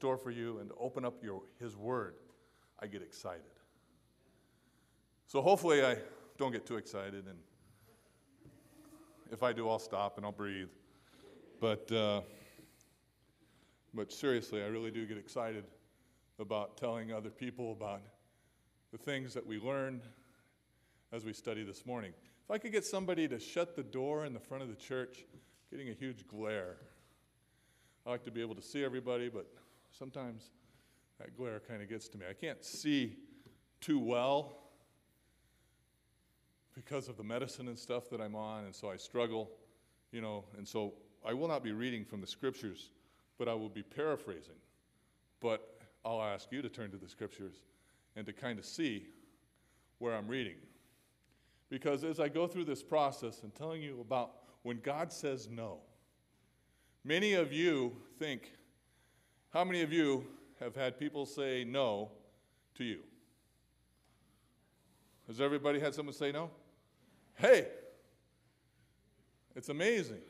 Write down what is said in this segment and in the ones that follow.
store for you and to open up your, His Word, I get excited. So hopefully I don't get too excited, and if I do, I'll stop and I'll breathe. But, uh, but seriously, I really do get excited about telling other people about the things that we learned as we study this morning. If I could get somebody to shut the door in the front of the church, getting a huge glare. I like to be able to see everybody, but sometimes that glare kind of gets to me. I can't see too well because of the medicine and stuff that I'm on, and so I struggle, you know, and so I will not be reading from the scriptures, but I will be paraphrasing. But I'll ask you to turn to the scriptures and to kind of see where I'm reading. Because as I go through this process and telling you about when God says no, many of you think, how many of you have had people say no to you? Has everybody had someone say no? Hey, it's amazing.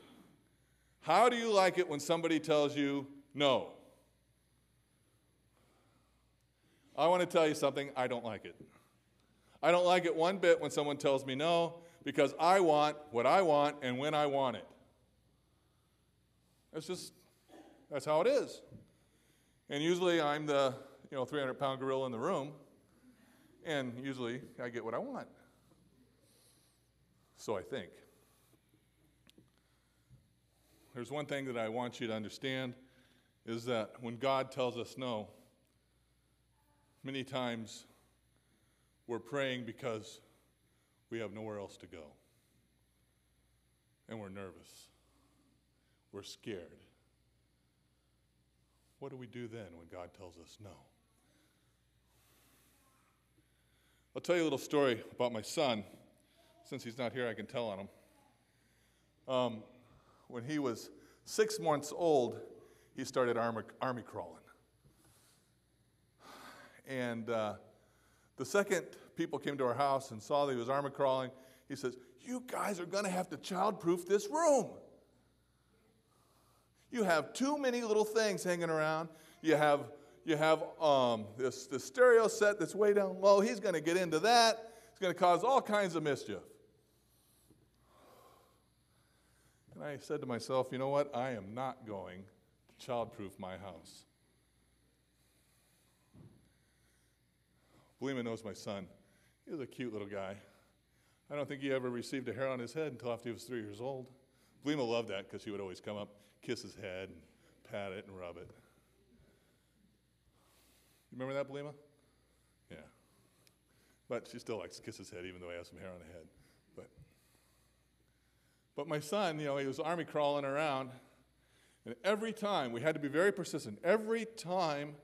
How do you like it when somebody tells you no? I want to tell you something, I don't like it. I don't like it one bit when someone tells me no because I want what I want and when I want it. That's just, that's how it is. And usually I'm the, you know, 300 pound gorilla in the room, and usually I get what I want. So I think. There's one thing that I want you to understand is that when God tells us no, Many times we're praying because we have nowhere else to go. And we're nervous. We're scared. What do we do then when God tells us no? I'll tell you a little story about my son. Since he's not here, I can tell on him. Um, when he was six months old, he started army, army crawling. And uh, the second people came to our house and saw that he was army crawling, he says, You guys are going to have to childproof this room. You have too many little things hanging around. You have, you have um, this, this stereo set that's way down low. He's going to get into that. It's going to cause all kinds of mischief. And I said to myself, you know what? I am not going to childproof my house. Belima knows my son. He was a cute little guy. I don't think he ever received a hair on his head until after he was three years old. Belima loved that because he would always come up, kiss his head, and pat it and rub it. You remember that, Belima? Yeah. But she still likes to kiss his head, even though he has some hair on the head. But, but my son, you know, he was army crawling around, and every time, we had to be very persistent, every time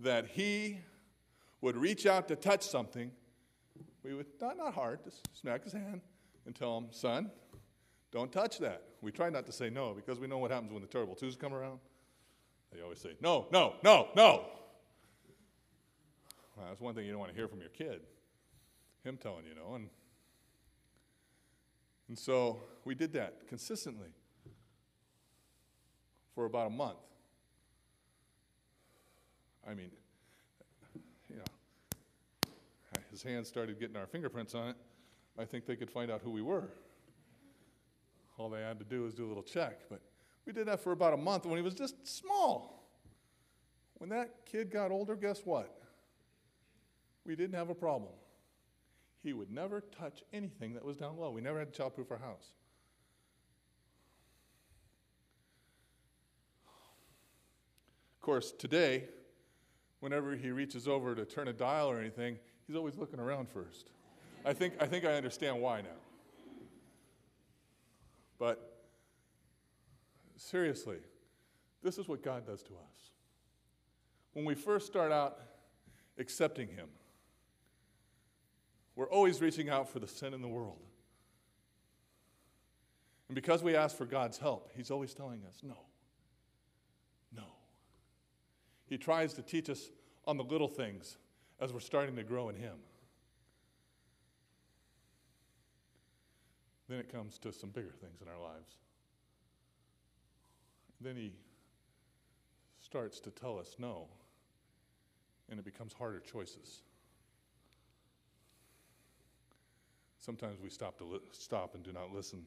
that he would reach out to touch something, we would, not, not hard, just smack his hand and tell him, son, don't touch that. We try not to say no because we know what happens when the terrible twos come around. They always say, no, no, no, no. Well, that's one thing you don't want to hear from your kid, him telling you no. And, and so we did that consistently for about a month. I mean, you know, his hands started getting our fingerprints on it, I think they could find out who we were. All they had to do was do a little check. But we did that for about a month when he was just small. When that kid got older, guess what? We didn't have a problem. He would never touch anything that was down low. We never had to childproof our house. Of course, today, whenever he reaches over to turn a dial or anything, He's always looking around first. I think, I think I understand why now. But seriously, this is what God does to us. When we first start out accepting Him, we're always reaching out for the sin in the world. And because we ask for God's help, He's always telling us, no. No. He tries to teach us on the little things as we're starting to grow in Him. Then it comes to some bigger things in our lives. Then He starts to tell us no, and it becomes harder choices. Sometimes we stop to li- stop and do not listen.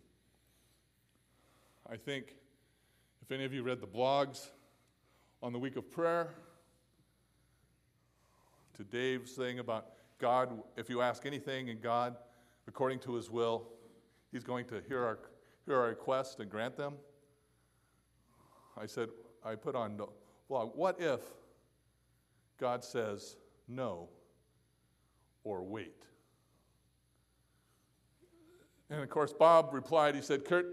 I think if any of you read the blogs on the week of prayer, to Dave saying about God, if you ask anything in God according to his will, he's going to hear our, hear our request and grant them. I said, I put on the blog, what if God says no or wait? And of course, Bob replied, he said, Kurt,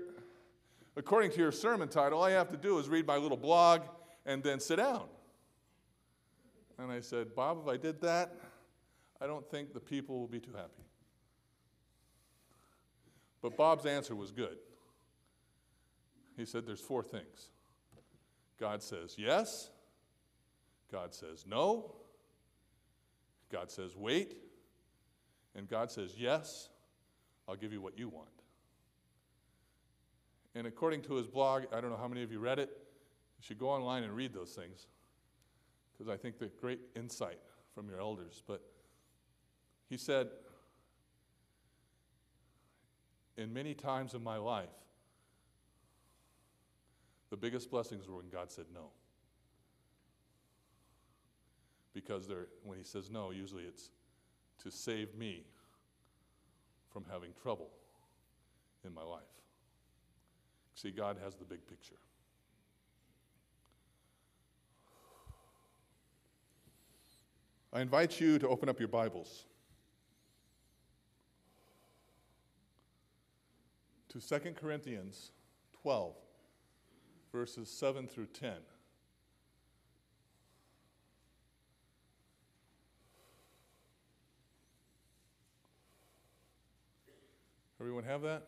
according to your sermon title, all you have to do is read my little blog and then sit down. And I said, Bob, if I did that, I don't think the people will be too happy. But Bob's answer was good. He said, There's four things God says yes, God says no, God says wait, and God says yes, I'll give you what you want. And according to his blog, I don't know how many of you read it, you should go online and read those things because I think they're great insight from your elders. But he said, In many times in my life, the biggest blessings were when God said no. Because when he says no, usually it's to save me from having trouble in my life. See, God has the big picture. I invite you to open up your Bibles to 2 Corinthians 12, verses 7 through 10. Everyone have that?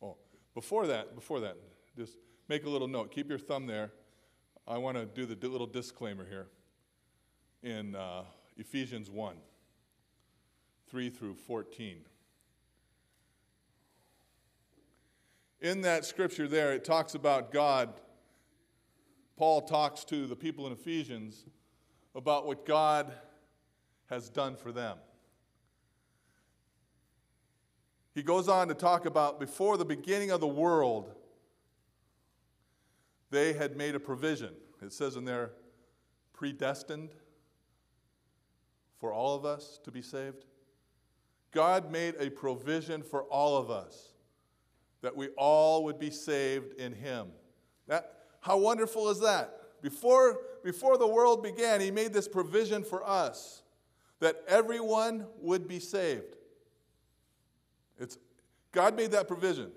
Oh, before that, before that, just make a little note. Keep your thumb there. I want to do the little disclaimer here in uh, Ephesians 1 3 through 14. In that scripture there, it talks about God. Paul talks to the people in Ephesians about what God has done for them. He goes on to talk about before the beginning of the world, they had made a provision. It says in there, predestined for all of us to be saved. God made a provision for all of us that we all would be saved in Him. That, how wonderful is that? Before, before the world began, He made this provision for us that everyone would be saved. It's, God made that provision.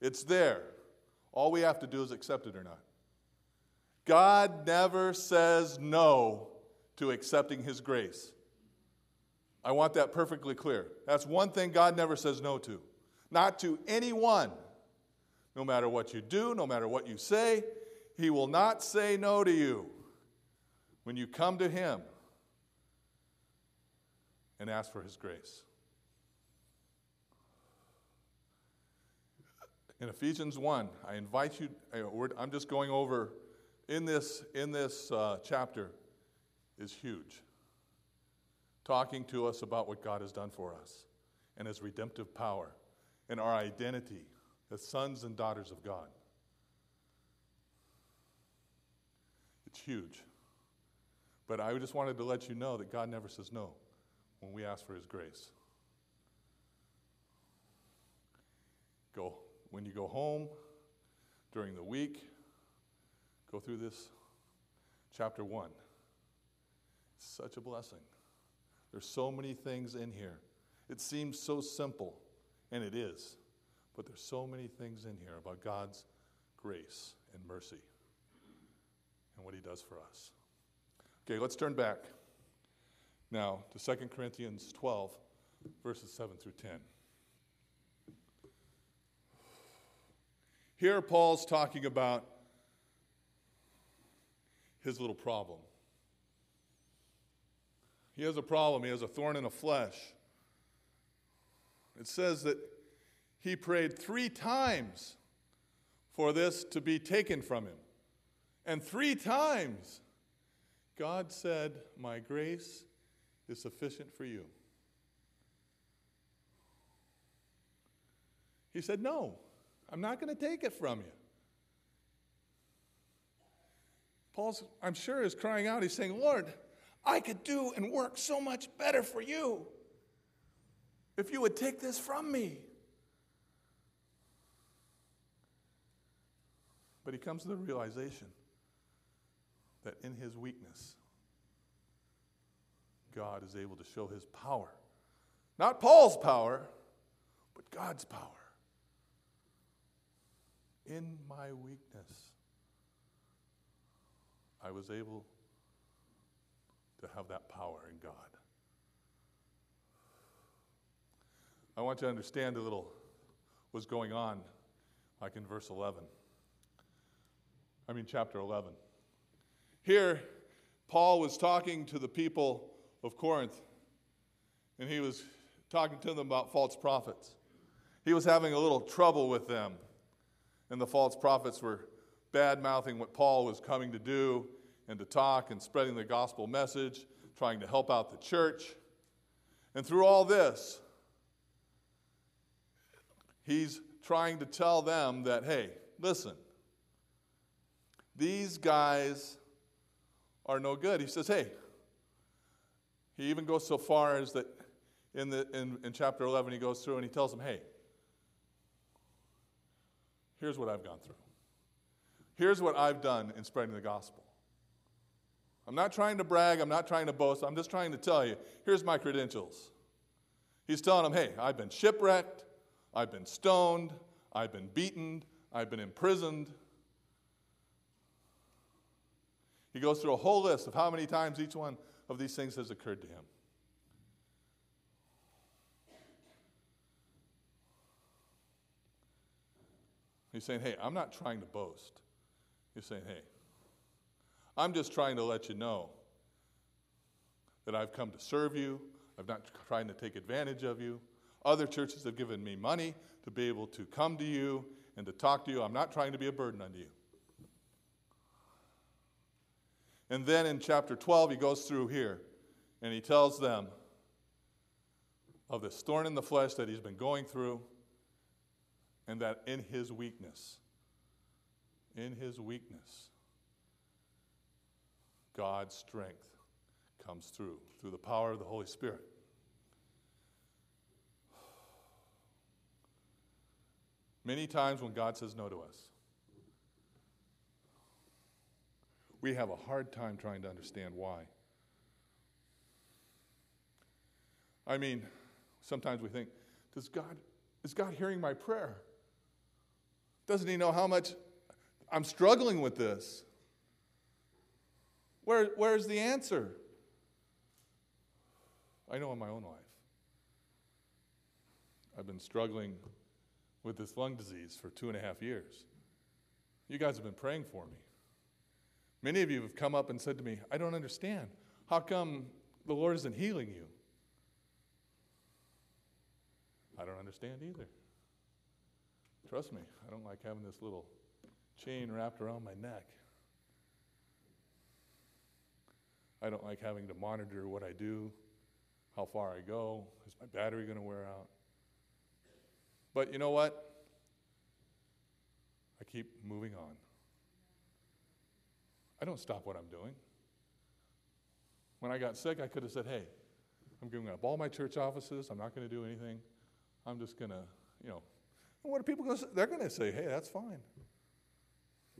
It's there. All we have to do is accept it or not. God never says no to accepting His grace. I want that perfectly clear. That's one thing God never says no to. Not to anyone. No matter what you do, no matter what you say, He will not say no to you when you come to Him and ask for His grace. in Ephesians 1, I invite you, I'm just going over in this, in this uh, chapter is huge. Talking to us about what God has done for us and his redemptive power and our identity as sons and daughters of God. It's huge. But I just wanted to let you know that God never says no when we ask for his grace. Go when you go home during the week, go through this chapter 1. It's such a blessing. There's so many things in here. It seems so simple, and it is. But there's so many things in here about God's grace and mercy and what he does for us. Okay, let's turn back now to 2 Corinthians 12, verses 7 through 10. Here, Paul's talking about his little problem. He has a problem, he has a thorn in the flesh. It says that he prayed three times for this to be taken from him. And three times God said, My grace is sufficient for you. He said, No, I'm not going to take it from you. Paul's, I'm sure, is crying out. He's saying, Lord, I could do and work so much better for you if you would take this from me. But he comes to the realization that in his weakness, God is able to show his power. Not Paul's power, but God's power. In my weakness, I was able to have that power in God. I want you to understand a little what's going on, like in verse 11. I mean, chapter 11. Here, Paul was talking to the people of Corinth, and he was talking to them about false prophets. He was having a little trouble with them, and the false prophets were bad mouthing what Paul was coming to do and to talk and spreading the gospel message, trying to help out the church. And through all this, he's trying to tell them that, hey, listen, these guys are no good. He says, hey, he even goes so far as that in, the, in, in chapter 11, he goes through and he tells them, hey, here's what I've gone through. Here's what I've done in spreading the gospel. I'm not trying to brag, I'm not trying to boast, I'm just trying to tell you, here's my credentials. He's telling them, hey, I've been shipwrecked, I've been stoned, I've been beaten, I've been imprisoned. He goes through a whole list of how many times each one of these things has occurred to him. He's saying, hey, I'm not trying to boast. He's saying, hey, I'm just trying to let you know that I've come to serve you. I'm not trying to take advantage of you. Other churches have given me money to be able to come to you and to talk to you. I'm not trying to be a burden unto you. And then in chapter 12, he goes through here and he tells them of this thorn in the flesh that he's been going through, and that in his weakness, in his weakness, God's strength comes through, through the power of the Holy Spirit. Many times when God says no to us, we have a hard time trying to understand why. I mean, sometimes we think, does God, is God hearing my prayer? Doesn't he know how much I'm struggling with this? Where, where's the answer? I know in my own life. I've been struggling with this lung disease for two and a half years. You guys have been praying for me. Many of you have come up and said to me, I don't understand. How come the Lord isn't healing you? I don't understand either. Trust me, I don't like having this little chain wrapped around my neck. I don't like having to monitor what I do, how far I go. Is my battery going to wear out? But you know what? I keep moving on. I don't stop what I'm doing. When I got sick, I could have said, hey, I'm giving up all my church offices. I'm not going to do anything. I'm just going to, you know. And what are people going to say? They're going to say, hey, that's fine.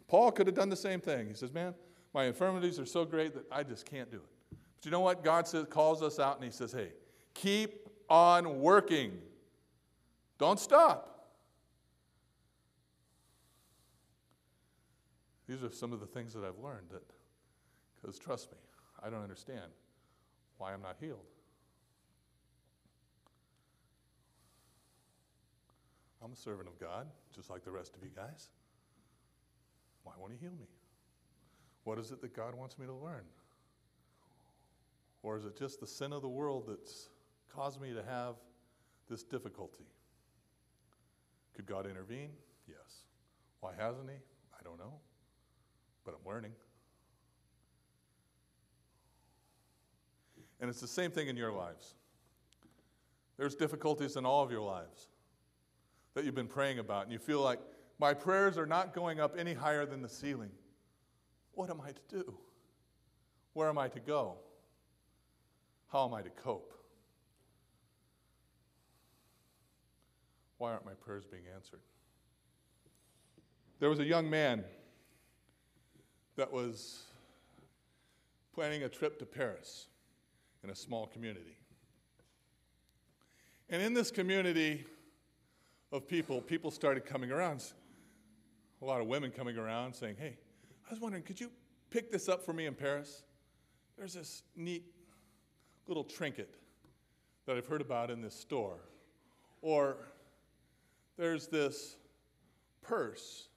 Paul could have done the same thing. He says, man, my infirmities are so great that I just can't do it. But you know what? God says, calls us out and He says, hey, keep on working. Don't stop. These are some of the things that I've learned that, because trust me, I don't understand why I'm not healed. I'm a servant of God, just like the rest of you guys. Why won't He heal me? What is it that God wants me to learn? Or is it just the sin of the world that's caused me to have this difficulty? Could God intervene? Yes. Why hasn't he? I don't know. But I'm learning. And it's the same thing in your lives. There's difficulties in all of your lives that you've been praying about, and you feel like my prayers are not going up any higher than the ceiling. What am I to do? Where am I to go? How am I to cope? Why aren't my prayers being answered? There was a young man that was planning a trip to Paris in a small community. And in this community of people, people started coming around. A lot of women coming around saying, Hey, I was wondering, could you pick this up for me in Paris? There's this neat little trinket that I've heard about in this store. Or there's this purse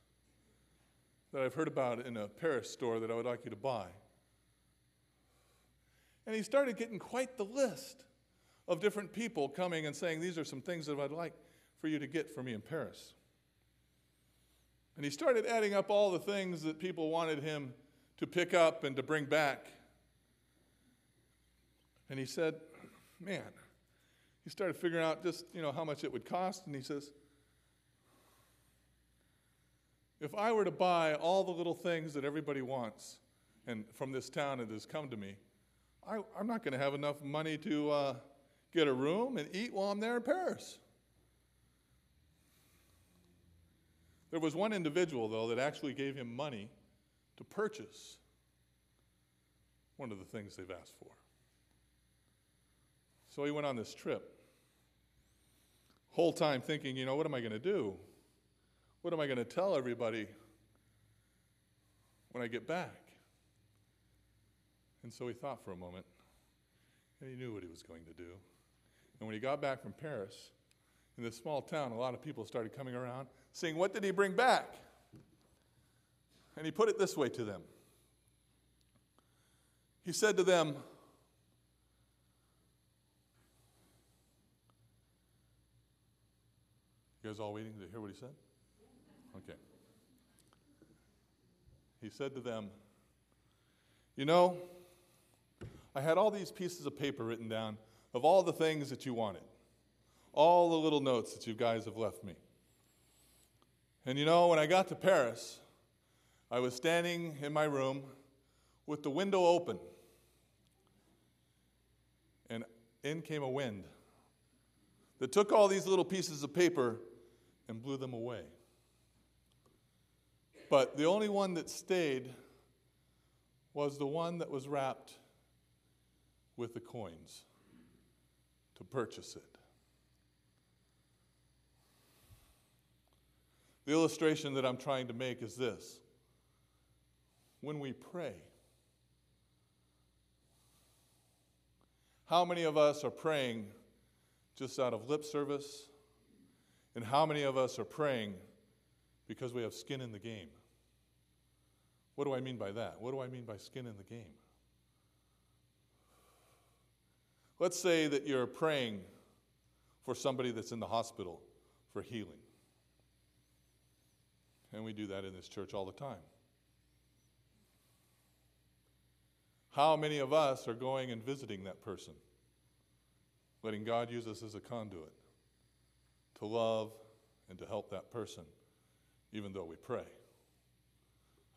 that I've heard about in a Paris store that I would like you to buy. And he started getting quite the list of different people coming and saying, These are some things that I'd like for you to get for me in Paris. And he started adding up all the things that people wanted him to pick up and to bring back. And he said, Man, he started figuring out just, you know, how much it would cost. And he says, If I were to buy all the little things that everybody wants and from this town that has come to me, I, am not going to have enough money to uh, get a room and eat while I'm there in Paris. There was one individual, though, that actually gave him money to purchase one of the things they've asked for. So he went on this trip. Whole time thinking, you know, what am I going to do? What am I going to tell everybody when I get back? And so he thought for a moment, and he knew what he was going to do. And when he got back from Paris, in this small town, a lot of people started coming around saying, What did he bring back? And he put it this way to them He said to them, You guys all waiting to hear what he said? Okay. He said to them, You know, I had all these pieces of paper written down of all the things that you wanted, all the little notes that you guys have left me. And you know, when I got to Paris, I was standing in my room with the window open, and in came a wind that took all these little pieces of paper and blew them away. But the only one that stayed was the one that was wrapped with the coins to purchase it. The illustration that I'm trying to make is this when we pray, how many of us are praying just out of lip service? And how many of us are praying because we have skin in the game? What do I mean by that? What do I mean by skin in the game? Let's say that you're praying for somebody that's in the hospital for healing. And we do that in this church all the time. How many of us are going and visiting that person? Letting God use us as a conduit to love and to help that person, even though we pray.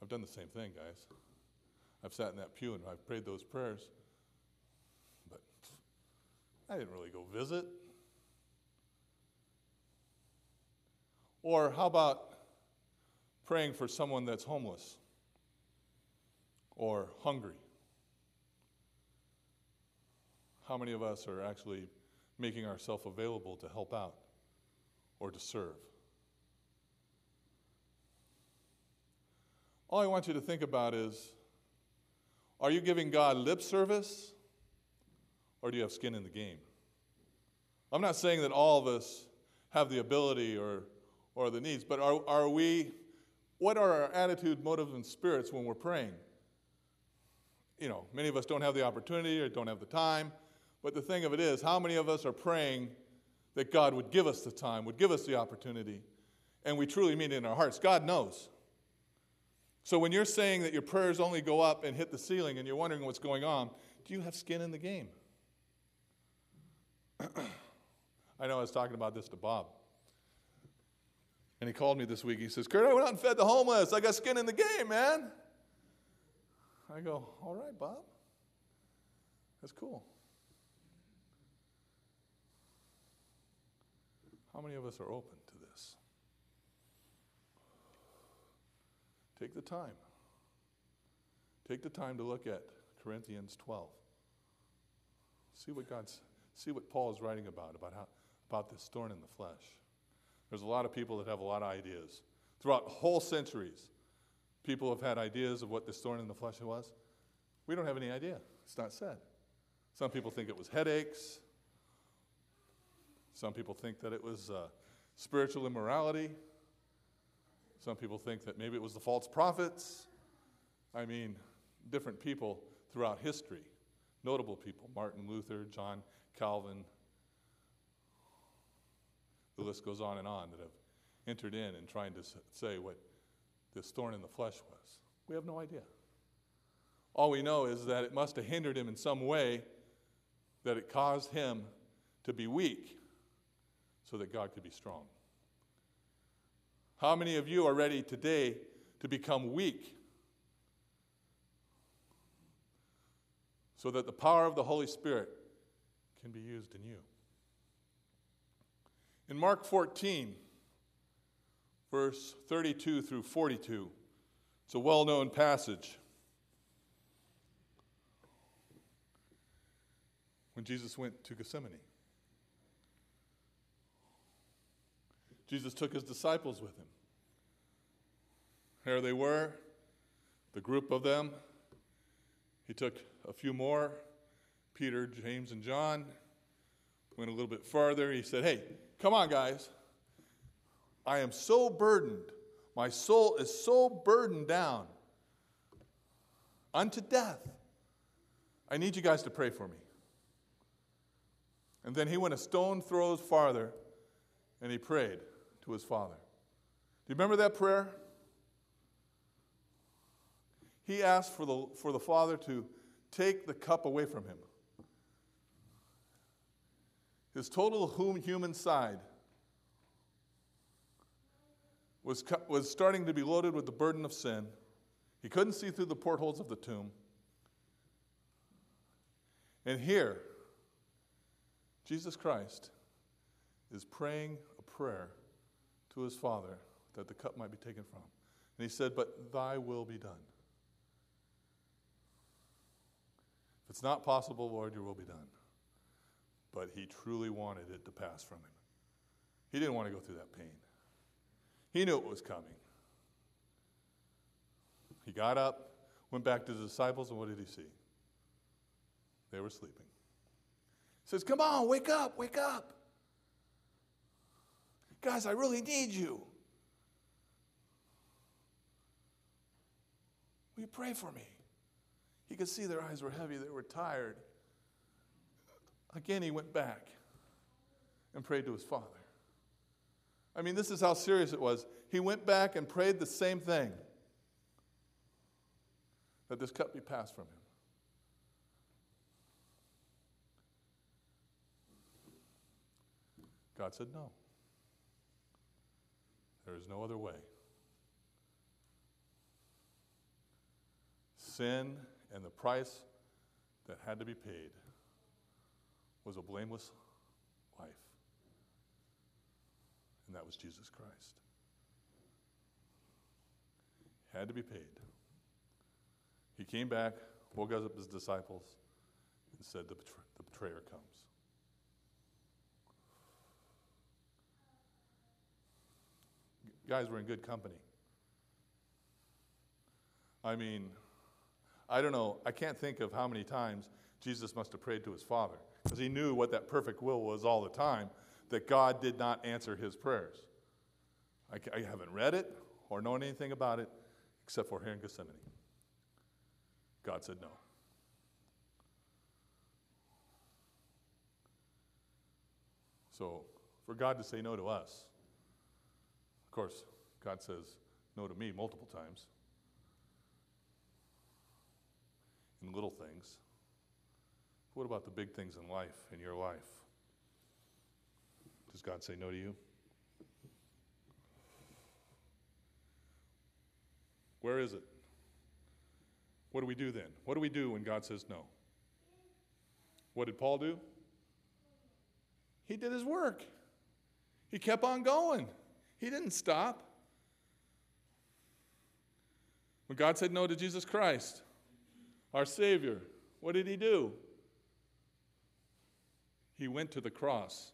I've done the same thing, guys. I've sat in that pew and I've prayed those prayers but I didn't really go visit. Or how about praying for someone that's homeless or hungry? How many of us are actually making ourselves available to help out or to serve? All I want you to think about is are you giving God lip service or do you have skin in the game? I'm not saying that all of us have the ability or, or the needs, but are, are we, what are our attitude, motives, and spirits when we're praying? You know, many of us don't have the opportunity or don't have the time, but the thing of it is, how many of us are praying that God would give us the time, would give us the opportunity, and we truly mean it in our hearts, God knows. So when you're saying that your prayers only go up and hit the ceiling and you're wondering what's going on, do you have skin in the game? I know I was talking about this to Bob. And he called me this week. He says, Kurt, I went out and fed the homeless. I got skin in the game, man. I go, All right, Bob. That's cool. How many of us are open to this? Take the time. Take the time to look at Corinthians 12. See what God's see what Paul is writing about about how about this thorn in the flesh. There's a lot of people that have a lot of ideas. Throughout whole centuries, people have had ideas of what this thorn in the flesh was. We don't have any idea. It's not said. Some people think it was headaches. Some people think that it was uh, spiritual immorality. Some people think that maybe it was the false prophets. I mean, different people throughout history, notable people Martin Luther, John Calvin. The list goes on and on that have entered in and trying to say what this thorn in the flesh was. We have no idea. All we know is that it must have hindered him in some way, that it caused him to be weak so that God could be strong. How many of you are ready today to become weak so that the power of the Holy Spirit can be used in you? In Mark 14, verse 32 through 42, it's a well known passage. When Jesus went to Gethsemane. Jesus took his disciples with him. There they were, the group of them. He took a few more Peter, James, and John. Went a little bit farther. He said, Hey, come on, guys. I am so burdened. My soul is so burdened down unto death. I need you guys to pray for me. And then he went a stone throws farther and he prayed to his father. Do you remember that prayer? He asked for the, for the father to take the cup away from him. His total human side was, was starting to be loaded with the burden of sin. He couldn't see through the portholes of the tomb. And here, Jesus Christ is praying a prayer to his Father that the cup might be taken from. And he said, But thy will be done. If it's not possible, Lord, your will be done. But he truly wanted it to pass from him. He didn't want to go through that pain. He knew it was coming. He got up, went back to the disciples, and what did he see? They were sleeping. He says, Come on, wake up, wake up. Guys, I really need you. Will you pray for me? He could see their eyes were heavy, they were tired. Again, he went back and prayed to his father. I mean, this is how serious it was. He went back and prayed the same thing that this cup be passed from him. God said, No. There is no other way. Sin and the price that had to be paid was a blameless life. And that was Jesus Christ. Had to be paid. He came back, woke up his disciples, and said, The, betray- the betrayer comes. guys were in good company. I mean, I don't know, I can't think of how many times Jesus must have prayed to his Father because he knew what that perfect will was all the time, that God did not answer his prayers. I, I haven't read it or known anything about it except for here in Gethsemane. God said no. So, for God to say no to us, of course, God says no to me multiple times in little things. What about the big things in life, in your life? Does God say no to you? Where is it? What do we do then? What do we do when God says no? What did Paul do? He did his work. He kept on going. He didn't stop. When God said no to Jesus Christ, our Savior, what did he do? He went to the cross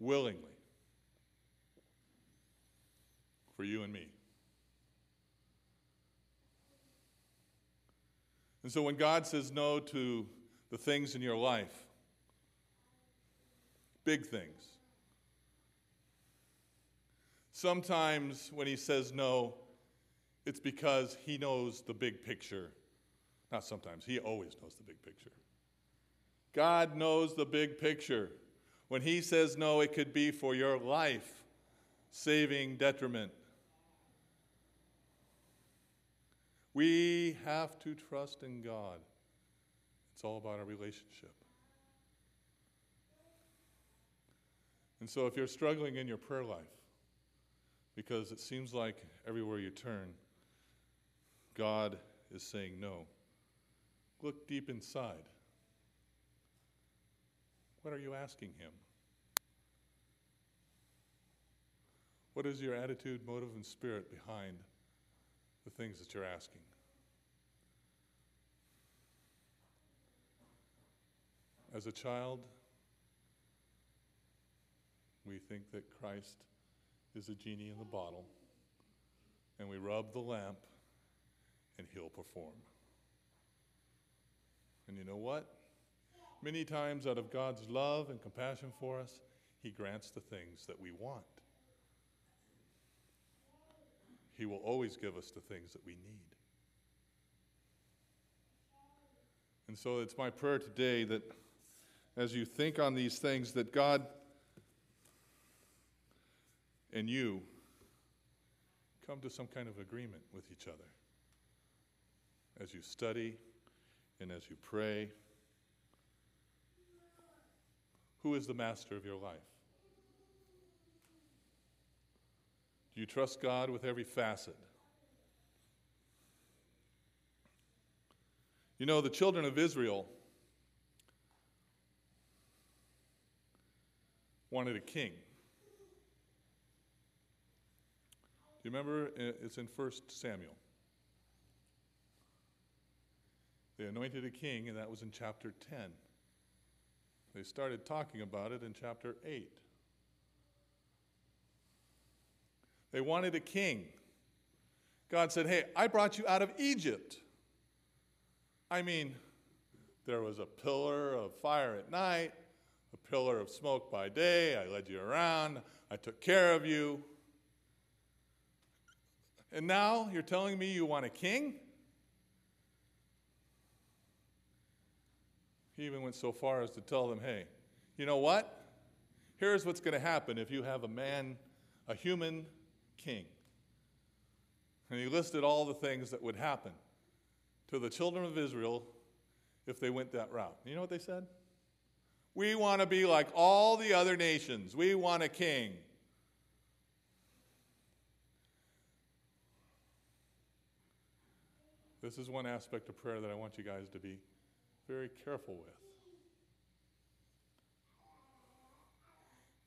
willingly for you and me. And so when God says no to the things in your life, big things, sometimes when He says no, it's because He knows the big picture. Not sometimes, He always knows the big picture. God knows the big picture. When He says no, it could be for your life saving detriment. We have to trust in God. It's all about our relationship. And so, if you're struggling in your prayer life, because it seems like everywhere you turn, God is saying no, look deep inside. What are you asking Him? What is your attitude, motive, and spirit behind the things that you're asking. As a child, we think that Christ is a genie in the bottle, and we rub the lamp, and he'll perform. And you know what? Many times, out of God's love and compassion for us, he grants the things that we want. He will always give us the things that we need. And so it's my prayer today that as you think on these things, that God and you come to some kind of agreement with each other as you study and as you pray. Who is the master of your life? Do you trust God with every facet? You know, the children of Israel wanted a king. Do you remember? It's in 1 Samuel. They anointed a king, and that was in chapter 10. They started talking about it in chapter 8. They wanted a king. God said, Hey, I brought you out of Egypt. I mean, there was a pillar of fire at night, a pillar of smoke by day. I led you around, I took care of you. And now you're telling me you want a king? He even went so far as to tell them, hey, you know what? Here's what's going to happen if you have a man, a human king. And he listed all the things that would happen to the children of Israel if they went that route. You know what they said? We want to be like all the other nations. We want a king. This is one aspect of prayer that I want you guys to be very careful with.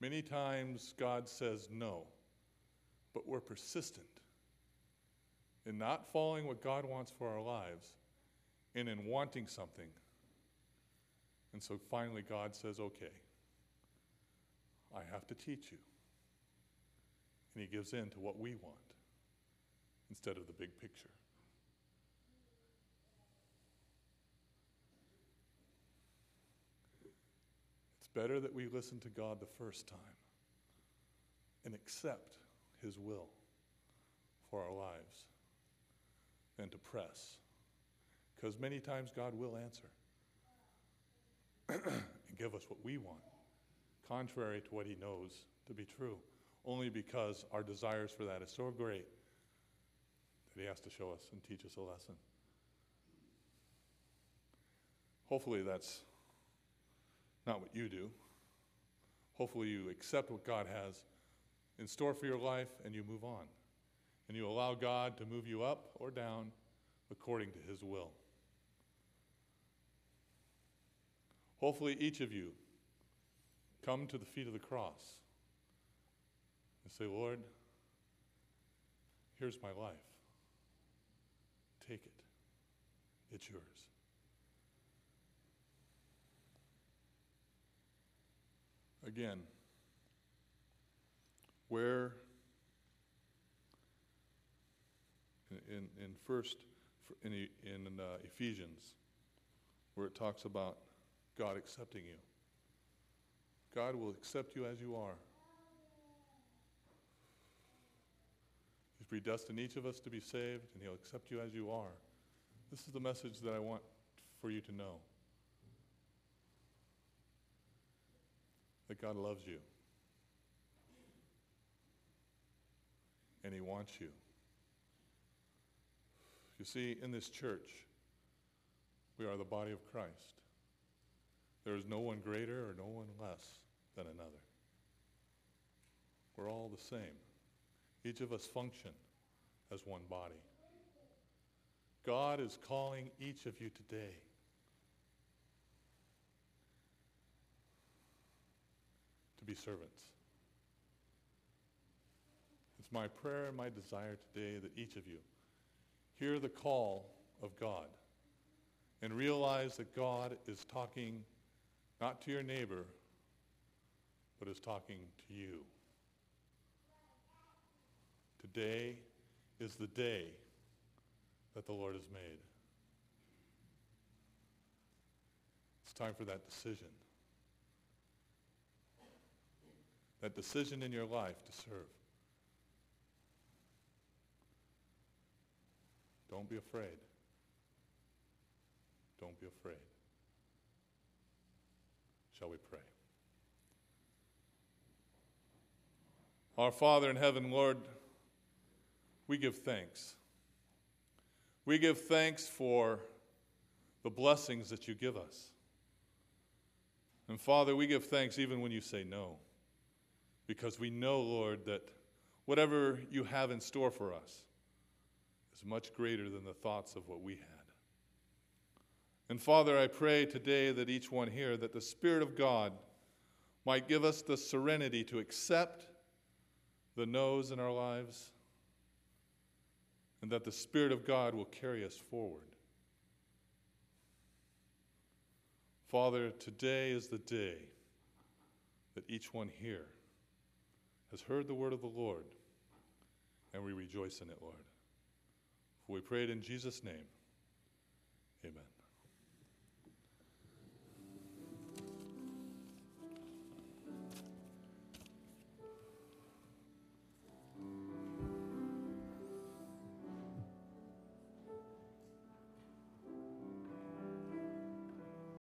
Many times God says no but we're persistent in not following what God wants for our lives and in wanting something. And so finally, God says, okay, I have to teach you. And He gives in to what we want instead of the big picture. Better that we listen to God the first time and accept his will for our lives than to press. Because many times God will answer and give us what we want, contrary to what He knows to be true, only because our desires for that is so great that He has to show us and teach us a lesson. Hopefully, that's not what you do. Hopefully, you accept what God has in store for your life and you move on. And you allow God to move you up or down according to His will. Hopefully, each of you come to the feet of the cross and say, Lord, here's my life. Take it, it's yours. Again, where in, in first in, in uh, Ephesians, where it talks about God accepting you. God will accept you as you are. He's predestined each of us to be saved, and He'll accept you as you are. This is the message that I want for you to know that God loves you, and He wants you. You see, in this church, we are the body of Christ. There is no one greater or no one less than another. We're all the same. Each of us function as one body. God is calling each of you today be servants. It's my prayer and my desire today that each of you hear the call of God and realize that God is talking not to your neighbor, but is talking to you. Today is the day that the Lord has made. It's time for that decision. That decision in your life to serve. Don't be afraid. Don't be afraid. Shall we pray? Our Father in heaven, Lord, we give thanks. We give thanks for the blessings that you give us. And Father, we give thanks even when you say no, because we know, Lord, that whatever you have in store for us is much greater than the thoughts of what we had. And Father, I pray today that each one here, that the Spirit of God might give us the serenity to accept the no's in our lives, and that the Spirit of God will carry us forward. Father, today is the day that each one here has heard the word of the Lord, and we rejoice in it, Lord. For we pray it in Jesus' name. Amen.